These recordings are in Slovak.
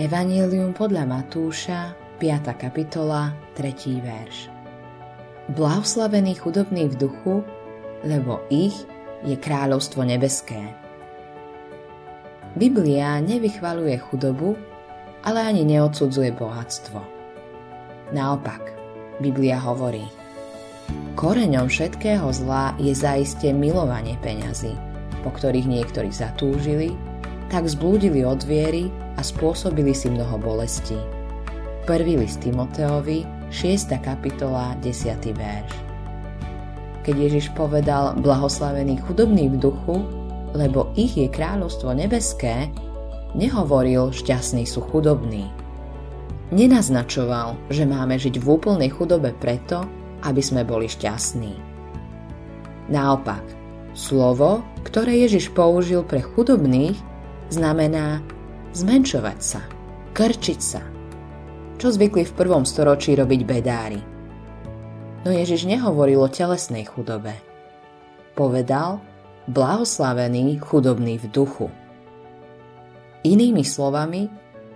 Evangelium podľa Matúša, 5. kapitola, 3. verš. Blahoslavení chudobní v duchu, lebo ich je kráľovstvo nebeské. Biblia nevychvaluje chudobu, ale ani neodsudzuje bohatstvo. Naopak, Biblia hovorí, koreňom všetkého zla je zaiste milovanie peňazí, po ktorých niektorí zatúžili tak zblúdili od viery a spôsobili si mnoho bolestí. Prvý list Timoteovi, 6. kapitola, 10. verš. Keď Ježiš povedal blahoslavený chudobný v duchu, lebo ich je kráľovstvo nebeské, nehovoril šťastní sú chudobní. Nenaznačoval, že máme žiť v úplnej chudobe preto, aby sme boli šťastní. Naopak, slovo, ktoré Ježiš použil pre chudobných, znamená zmenšovať sa, krčiť sa, čo zvykli v prvom storočí robiť bedári. No Ježiš nehovoril o telesnej chudobe. Povedal, blahoslavený chudobný v duchu. Inými slovami,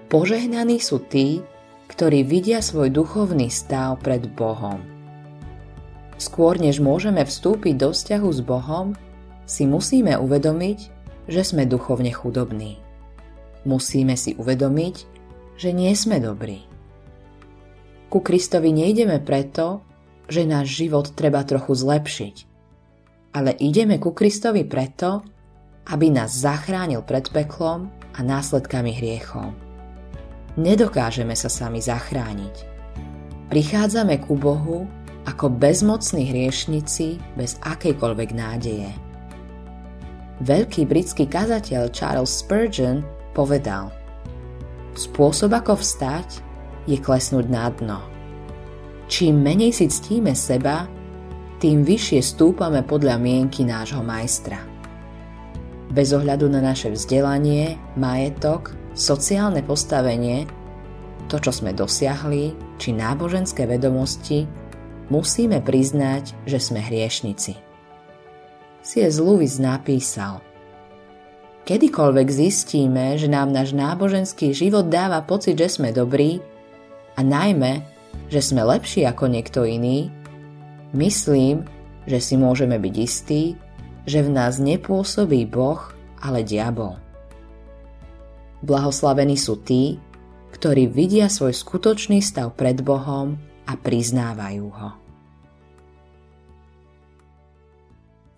požehnaní sú tí, ktorí vidia svoj duchovný stav pred Bohom. Skôr než môžeme vstúpiť do vzťahu s Bohom, si musíme uvedomiť, že sme duchovne chudobní. Musíme si uvedomiť, že nie sme dobrí. Ku Kristovi nejdeme preto, že náš život treba trochu zlepšiť, ale ideme ku Kristovi preto, aby nás zachránil pred peklom a následkami hriechov. Nedokážeme sa sami zachrániť. Prichádzame ku Bohu ako bezmocní hriešnici bez akejkoľvek nádeje. Veľký britský kazateľ Charles Spurgeon povedal Spôsob ako vstať je klesnúť na dno. Čím menej si ctíme seba, tým vyššie stúpame podľa mienky nášho majstra. Bez ohľadu na naše vzdelanie, majetok, sociálne postavenie, to, čo sme dosiahli, či náboženské vedomosti, musíme priznať, že sme hriešnici. C.S. Lewis napísal Kedykoľvek zistíme, že nám náš náboženský život dáva pocit, že sme dobrí a najmä, že sme lepší ako niekto iný, myslím, že si môžeme byť istí, že v nás nepôsobí Boh, ale diabol. Blahoslavení sú tí, ktorí vidia svoj skutočný stav pred Bohom a priznávajú ho.